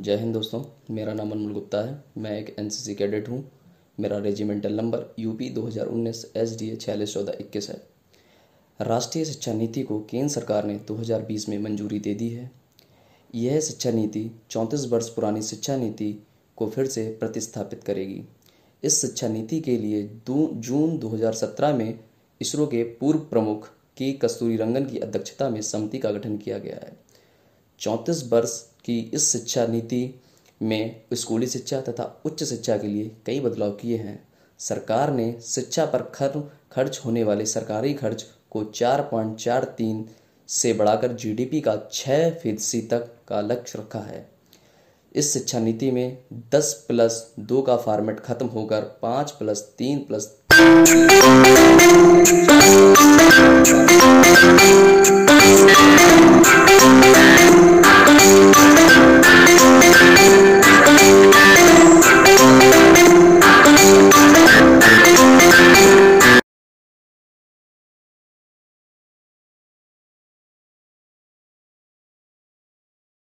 जय हिंद दोस्तों, मेरा नाम अनमोल गुप्ता है। मैं एक एनसीसी कैडेट हूँ। मेरा regimental number UP 2019 S D A छियालीस चौदह इक्कीस है। राष्ट्रीय शिक्षा नीति को केंद्र सरकार ने 2020 में मंजूरी दे दी है। यह शिक्षा नीति चौंतीस वर्ष पुरानी शिक्षा नीति को फिर से प्रतिस्थापित करेगी। इस शिक्षा नीति के लिए दो, जून 2017 में इसरो के पूर्व प्रमुख के कस्तूरी रंगन की अध्यक्षता में समिति का गठन किया गया है। चौंतीस वर्ष की इस शिक्षा नीति में स्कूली शिक्षा तथा उच्च शिक्षा के लिए कई बदलाव किए हैं। सरकार ने शिक्षा पर खर, खर्च होने वाले सरकारी खर्च को चार पॉइंट चार तीन से बढ़ाकर जीडीपी का छः फ़ीसदी तक का लक्ष्य रखा है। इस शिक्षा नीति में दस प्लस दो का फॉर्मेट खत्म होकर पाँच प्लस तीन प्लस